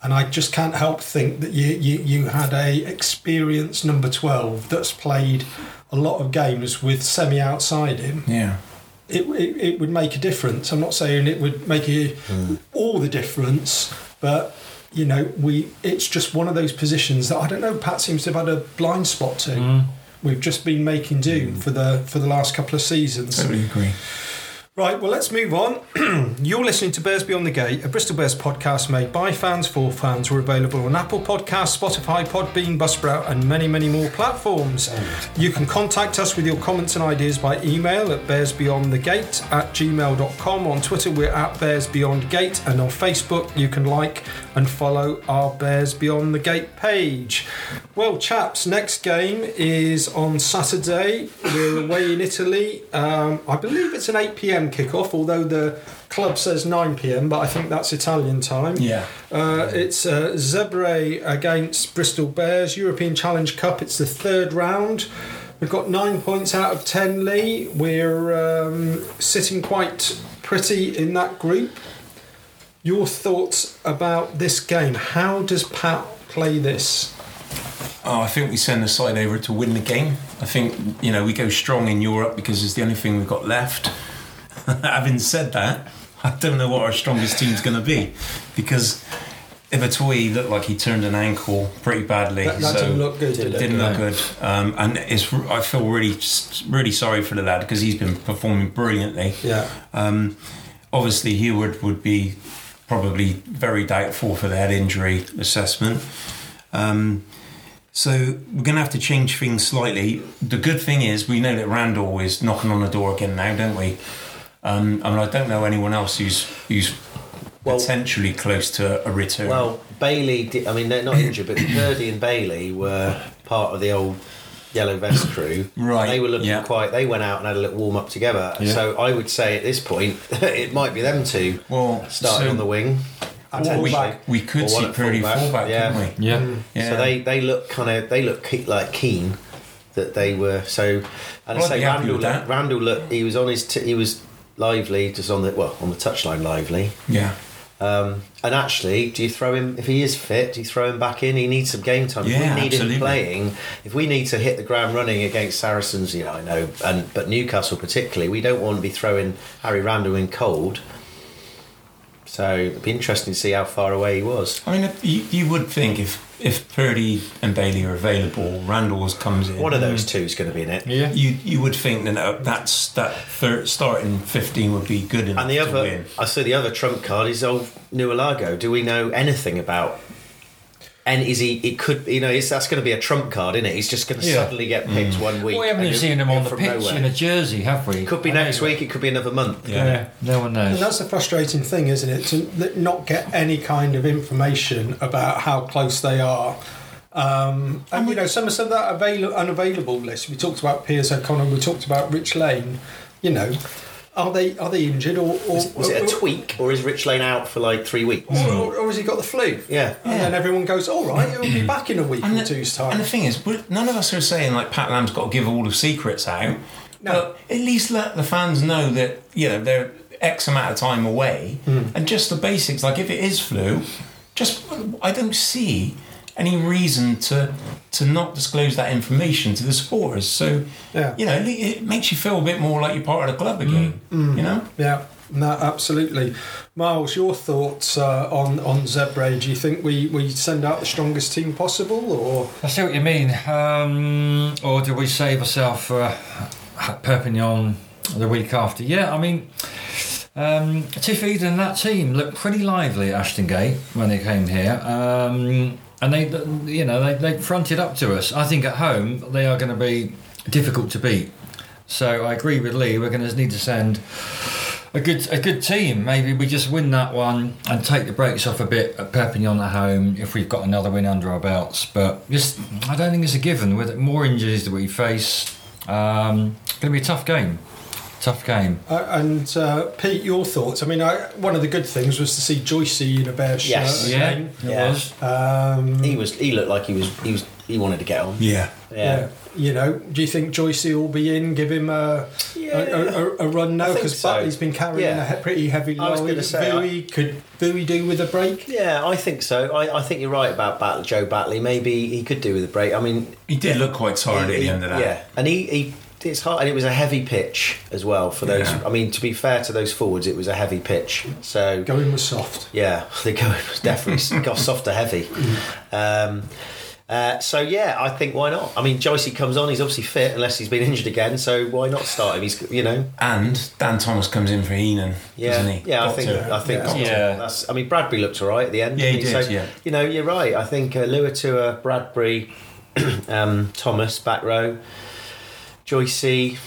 And I just can't help think that you, you, you had a experienced number 12 that's played a lot of games with semi outside him. Yeah. It, it, it would make a difference. I'm not saying it would make a, all the difference, but you know, we it's just one of those positions that I don't know. Pat seems to have had a blind spot to. Mm. We've just been making do mm. for the for the last couple of seasons. Totally agree. Right, well, let's move on. You're listening to Bears Beyond the Gate, a Bristol Bears podcast made by fans for fans. We're available on Apple Podcasts, Spotify, Podbean, Buzzsprout, and many, many more platforms. You can contact us with your comments and ideas by email at bearsbeyondthegate at gmail.com. On Twitter, we're at Bears Beyond Gate, and on Facebook, you can like and follow our Bears Beyond the Gate page. Well, chaps, next game is on Saturday. We're away in Italy. Um, I believe it's an 8 pm kickoff, although the club says 9 pm, but I think that's Italian time. Yeah. Uh, it's uh, Zebre against Bristol Bears, European Challenge Cup. It's the third round. We've got nine points out of 10, Lee. We're um, sitting quite pretty in that group. Your thoughts about this game? How does Pat play this? Oh, I think we send the side over to win the game. I think you know we go strong in Europe because it's the only thing we've got left. Having said that, I don't know what our strongest team's going to be because Ivatoi looked like he turned an ankle pretty badly. That, that so didn't look good, did it? didn't look good, um, and it's. I feel really, really sorry for the lad because he's been performing brilliantly. Yeah. Um, obviously, Heward would be probably very doubtful for the head injury assessment. Um, so we're going to have to change things slightly. The good thing is we know that Randall is knocking on the door again now, don't we? Um, I mean, I don't know anyone else who's who's Well- potentially close to a return. Well, Bailey. Did, I mean, they're not injured, but Purdy and Bailey were part of the old yellow vest crew. Right, They were looking yeah. quite. They went out and had a little warm up together. Yeah. So I would say at this point, it might be them two well, starting so on the wing. We, we could see Purdy fullback, fullback, yeah. couldn't we? Yeah. Yeah. So they they look kind of they look ke- like keen that they were so. And Well, I I'd say Randall with looked. Randall looked he was on his t- he was lively just on the well on the touchline lively. yeah. Um, and actually, do you throw him if he is fit? Do you throw him back in? He needs some game time. Yeah, if we need absolutely. him playing, if we need to hit the ground running against Saracens, you know, I know, and but Newcastle particularly, we don't want to be throwing Harry Randall in cold. So it'd be interesting to see how far away he was. I mean, you, you would think if if Purdy and Bailey are available, Randall's comes in. One of those two is going to be in it. Yeah. You you would think that uh, that's that third starting fifteen would be good enough And the to other, win. I see the other trump card is old Nualago. Do we know anything about? And is he? It could, you know, it's, that's going to be a trump card, isn't it? He's just going to Yeah. suddenly get picked one week. We haven't and even seen him on the pitch nowhere. in a jersey, have we? It could be I next week. It could be another month. Yeah. Yeah, no one knows. And that's the frustrating thing, isn't it? To not get any kind of information about how close they are. Um, and you know, some of some of that avail- unavailable list. We talked about Piers O'Conor. We talked about Rich Lane. You know, are they are they injured or, or Was, was it a tweak, or is Rich Lane out for like three weeks? or, or, or has he got the flu? Yeah. And then everyone goes, all right, he'll be back in a week And or the, two's and the thing is, none of us are saying like Pat Lam's got to give all the secrets out. No. But at least let the fans know that you know they're X amount of time away, Hmm. and just the basics. Like if it is flu, just I don't see any reason to to not disclose that information to the supporters. So Yeah. you know, it, it makes you feel a bit more like you're part of the club again. Hmm. You know. Yeah, no, absolutely. Miles, your thoughts uh, on on Zebre? Do you think we, we send out the strongest team possible, or I see what you mean. Um, or do we save ourselves for uh, Perpignan the week after? Yeah, I mean, um, Tiff Eden and that team looked pretty lively at Ashton Gate when they came here. Um, and they, you know, they, they fronted up to us. I think at home they are going to be difficult to beat. So I agree with Lee. We're going to need to send a good a good team. Maybe we just win that one and take the brakes off a bit at Perpignan at home if we've got another win under our belts. But just I don't think it's a given with more injuries that we face. Um, going to be a tough game. Tough game. uh, and uh, Pete, your thoughts? I mean, I, one of the good things was to see Joycey in a bear shirt. Yes. Yeah, again. it Yeah. was. Um, He was. He looked like he was. He was. He wanted to get on. Yeah. yeah. Yeah. You know, do you think Joycey will be in? Give him a Yeah. a, a, a run now because so. Batley's been carrying Yeah. a pretty heavy I was load. gonna say, Vui could Vui do with a break? Yeah, I think so. I, I think you're right about Bat- Joe Batley. Maybe he could do with a break. I mean, He did look quite tired at he- the end of that. Yeah, and he, he it's hard, and it was a heavy pitch as well for those. Yeah. I mean, to be fair to those forwards, it was a heavy pitch. So Going was soft. yeah, the going was definitely got softer heavy. Um, uh, so yeah, I think why not? I mean, Joycey comes on. He's obviously fit, unless he's been injured again. So why not start him? He's you know And Dan Thomas comes in for Heenan, yeah doesn't he? yeah. I think to. I think Yeah. Yeah. That's. I mean, Bradbury looked all right at the end. Yeah, he didn't did, So, yeah. You know, you're right. I think uh, Luatua, Bradbury, um, Thomas back row, Joycey.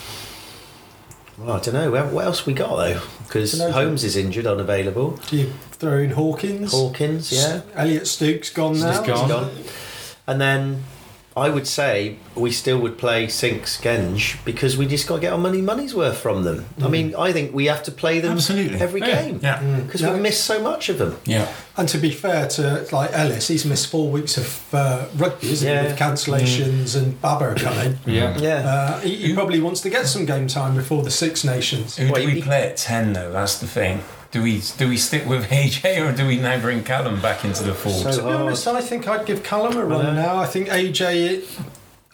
Well, I don't know. What what else we got though? Because Holmes is injured, unavailable. Do you throw in Hawkins? Hawkins, yeah. Elliot Stooke's gone now. He's gone. And then I would say we still would play Sinks Genge because we just got to get our money money's worth from them. I mean, I think we have to play them Absolutely. every Yeah. game Yeah. because No. we miss so much of them. Yeah. And to be fair to like Ellis, he's missed four weeks of uh, rugby, isn't Yeah. he? With cancellations and Baba coming. Yeah. Yeah. Uh, he, he probably wants to get some game time before the Six Nations. Who Well, do we play at ten though? That's the thing. Do we do we stick with AJ or do we now bring Callum back into the fold? So To be honest, I think I'd give Callum a run now. I think AJ,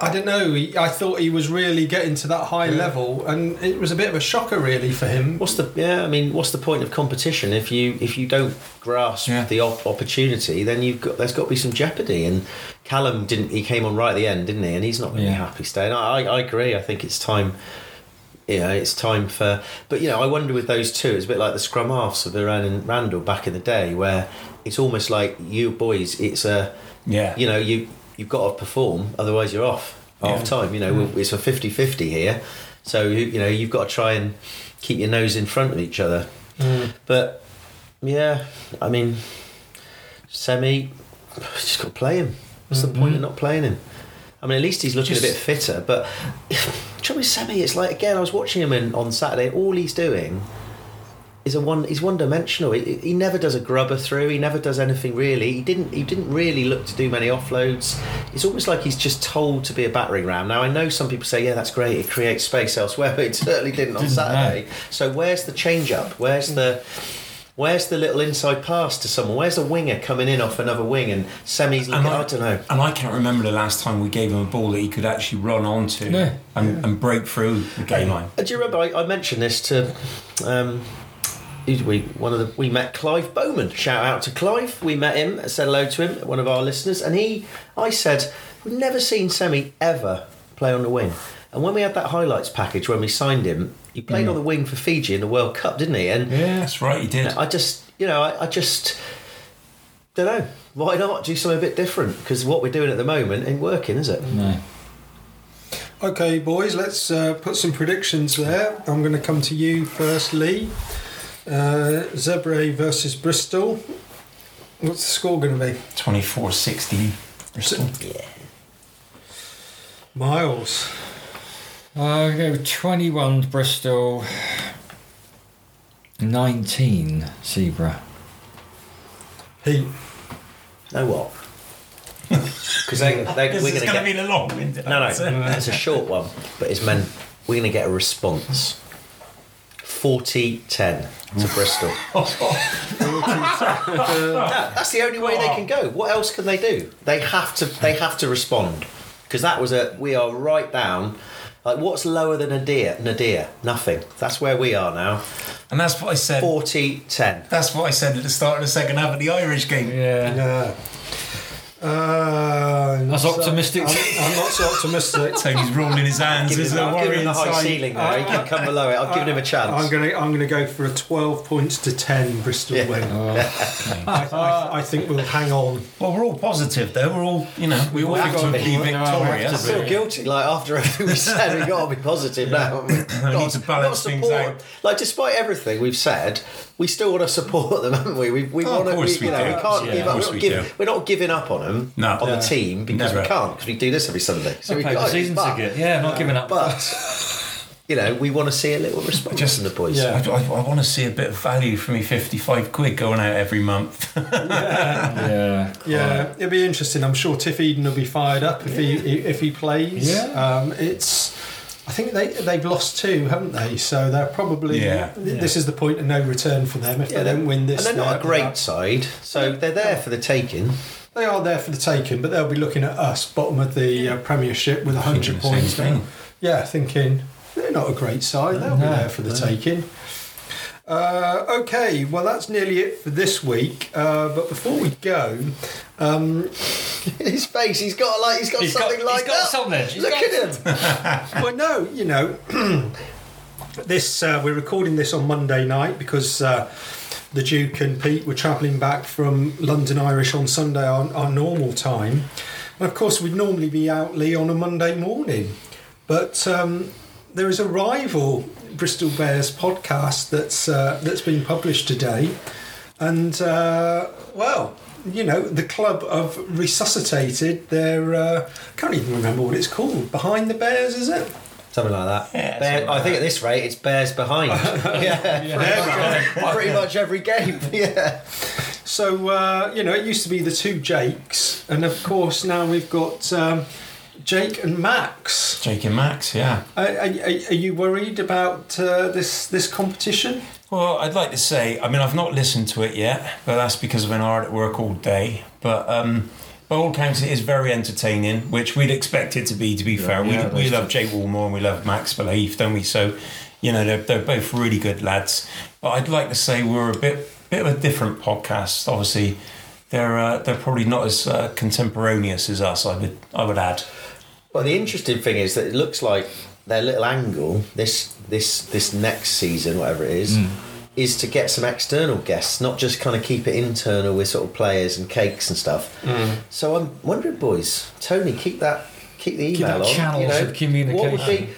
I don't know. He, I thought he was really getting to that high level, and it was a bit of a shocker, really, for him. What's the yeah? I mean, what's the point of competition if you if you don't grasp Yeah. the op- opportunity? Then you've got there's got to be some jeopardy. And Callum didn't. He came on right at the end, didn't he? And he's not going to Yeah. be happy staying. I, I I agree. I think it's time. You know, it's time for. But you know, I wonder with those two, it's a bit like the scrum halves of Uren and Randall back in the day, where it's almost like you boys. It's a yeah. you know you you've got to perform otherwise you're off half Yeah. time you know Mm. it's a 50-50 here so you, you know you've got to try and keep your nose in front of each other Mm. but yeah i mean semi just got to play him what's the point of not playing him I mean, at least he's looking Just- a bit fitter. But trouble with Semi, it's like again. I was watching him in, on Saturday. All he's doing is a one. He's one dimensional. He, he never does a grubber through. He never does anything really. He didn't. He didn't really look to do many offloads. It's almost like he's just told to be a battering ram. Now I know some people say, yeah, that's great. It creates space elsewhere, but it certainly didn't on Didn't, no. Saturday. So where's the change up? Where's the Where's the little inside pass to someone? Where's a winger coming in off another wing and semis? And Looking, I, don't know. And I can't remember the last time we gave him a ball that he could actually run onto No. and, and break through the game line. Do you remember I, I mentioned this to um, we one of the we met Clive Bowman. Shout out to Clive. We met him, said hello to him, one of our listeners, and he I said we've never seen Semi ever play on the wing. And when we had that highlights package when we signed him, he played on the wing for Fiji in the World Cup, didn't he? And Yeah, that's right, he did. I just, you know, I, I just don't know. Why not do something a bit different? Because what we're doing at the moment ain't working, is it? No. Okay, boys, let's uh, put some predictions there. I'm going to come to you first, Lee. Uh, Zebre versus Bristol. What's the score going to be? 24 16. Bristol. Yeah. Miles. Uh, I'll go 21 Bristol, 19 Zebra. Heat. Know what? Because they, they, we're going to get be the long winded no, no. It's a short one, but it's meant we're going to get a response. 40-10 to Bristol. No, that's the only way they can go. What else can they do? They have to. They have to respond because that was a. We are right down. Like what's lower than Nadir? Nadir, nothing. That's where we are now. And that's what I said. 40-10. That's what I said at the start of the second half of the Irish game. Yeah. Yeah. Uh, That's so- optimistic. I'm, I'm not so optimistic. Tony's rolling his hands. Give There's him, a I've worry him the high inside. ceiling there. He can come below it. I've given him a chance. I'm gonna I'm gonna go for a 12 points to 10 Bristol Yeah. win. Oh, I, I, I think we'll hang on. Well, we're all positive though. We're all, you know, we all have have to to be. be we have victorious. I feel guilty. Like after everything we said, we've got to be positive now. haven't we? need to balance things support- out. Like despite everything we've said, we still want to support them, haven't we? We, we Oh, want to. course We, you know, do. we can't Yeah, give up. We're not, we give, we're not giving up on them No. on Yeah. the team because we can't because we do this every Sunday. So I we paid the season but, ticket. Yeah, not giving up. But you know, we want to see a little response Just- from the boys. Yeah. I, I, want to see a bit of value for me 55 quid going out every month. yeah. Yeah, it'll be interesting. I'm sure Tiff Eden will be fired up if he if he plays. Yeah. Um, it's. I think they they've lost two, haven't they? So they're probably. Yeah. th- This is the point of no return for them if Yeah, they don't win this. and they're not a great that. side, so they're there for the taking. They are there for the taking, but they'll be looking at us, bottom of the uh, Premiership with hundred Thinking the same points. Yeah, thinking they're not a great side. They'll be there for the no. taking. Uh, okay, well that's nearly it for this week. Uh, but before we go, um, His face, he's got like he's got He's got, something he's like got that. something. He's Look got at him. well, no, you know, this uh, we're recording this on Monday night because uh, the Duke and Pete were travelling back from London Irish on Sunday on our normal time, and of course we'd normally be out Lee on a Monday morning, but um, there is a rival Bristol Bears podcast that's uh, that's been published today, and uh, well. You know, the club have resuscitated their. Uh, can't even remember what it's called. Behind the Bears, is it? Something like that. Yeah, Bear- something I like think at this rate, it's bears behind. yeah, pretty, much, pretty much every game. Yeah. So uh, you know, it used to be the two Jakes, and of course now we've got um, Jake and Max. Jake and Max, yeah. Are, are, are you worried about uh, this this competition? Well, I'd like to say, I mean, I've not listened to it yet, but that's because I've been hard at work all day. But um, by all accounts, it is very entertaining, which we'd expect it to be, to be fair. yeah, we, we love Jake Woolmore and we love Max Lahiff, don't we? So, you know, they're, they're both really good lads. But I'd like to say we're a bit bit of a different podcast. Obviously, they're uh, they're probably not as uh, contemporaneous as us. I would I would add. Well, the interesting thing is that it looks like their little angle this this this next season, whatever it is, hmm. is to get some external guests, not just kind of keep it internal with sort of players and cakes and stuff. Hmm. So I'm wondering, boys, Tony, keep that keep the email that on. channels you know, of communication. What would be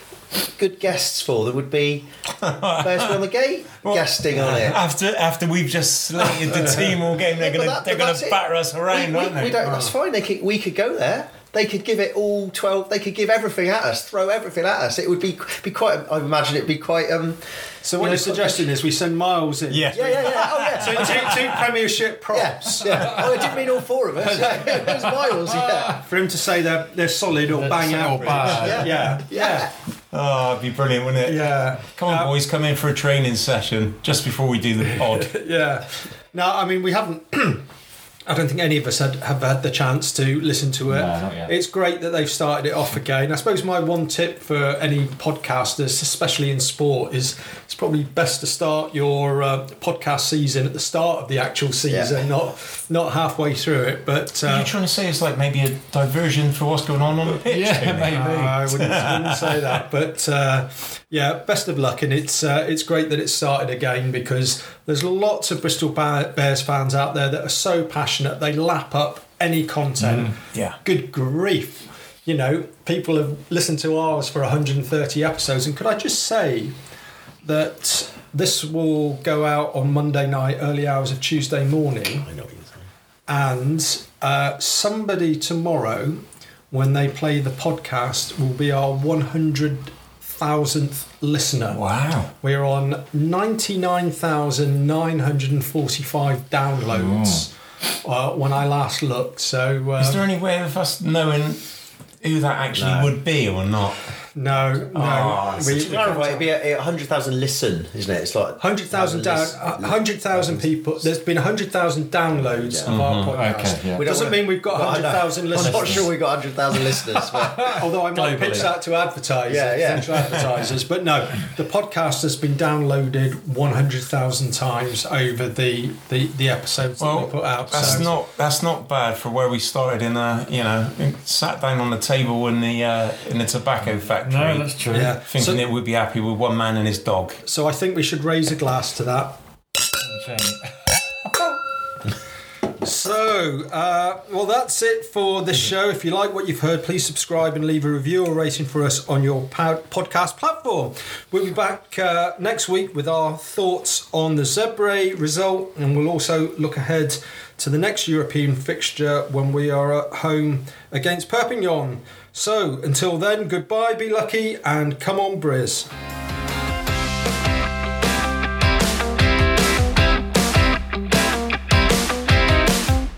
good guests for? There would be first on the Gate guesting on it. After after we've just slated the team all game, they're But gonna that- they're gonna that's it. batter us around, we, aren't we, they? we don't, that's oh. fine. They could, we could go there. They could give it all twelve. They could give everything at us, throw everything at us. It would be be quite. I imagine it'd be quite. Um, So what you know, you're suggesting is we send Miles in. Yeah. yeah, yeah, yeah. Oh yeah. So two, two Premiership props Yeah, yeah. Oh, I didn't mean all four of us. it was Miles. Yeah, for him to say they're they're solid or bang Or bad. Yeah, yeah. yeah. Oh, it'd be brilliant, wouldn't it? Yeah. Come on, Uh, boys, come in for a training session just before we do the pod. Yeah. No, I mean we haven't. I don't think any of us had, have had the chance to listen to it. No. It's great that they've started it off again. I suppose my one tip for any podcasters, especially in sport, is probably best to start your uh, podcast season at the start of the actual season, Yeah. not not halfway through it. But Are uh, you trying to say it's like maybe a diversion for what's going on on the pitch? Yeah, Tony? maybe. Uh, I wouldn't, wouldn't say that, but uh, yeah, best of luck, and it's uh, it's great that it started again because there's lots of Bristol Bears fans out there that are so passionate they lap up any content. Yeah. Good grief, you know, people have listened to ours for 130 episodes, and could I just say that this will go out on Monday night, early hours of Tuesday morning I know what you're saying. and uh, somebody tomorrow, when they play the podcast, will be our 100,000th listener. Wow. We're on 99,945 downloads uh, when I last looked. So, uh, Is there any way of us knowing who that actually No. would be or not? No, no. Oh, it's we, such we a No, it'd be a, a hundred thousand listen, isn't it? It's like 100,000 down, lis- uh, 100,000 people. There's been 100,000 downloads of our podcast. Okay, yeah. We Doesn't wanna- mean we've got Well, I know. 100,000 I'm not sure we got hundred thousand listeners, but Although I might pitch that to advertisers, Yeah, yeah. potential advertisers, but no, the podcast has been downloaded 100,000 times over the, the, the episodes that we put out. that's so- not that's not bad for where we started in a you know sat down on the table in the uh, in the tobacco factory, No, that's true. yeah. thinking So, it would be happy with one man and his dog. so I think we should raise a glass to that. So, uh, well, that's it for this show. If you like what you've heard, please subscribe and leave a review or rating for us on your podcast platform. We'll be back uh, next week with our thoughts on the Zebre result, and we'll also look ahead to the next European fixture when we are at home against Perpignan. So, until then, goodbye, be lucky, and come on, Briz.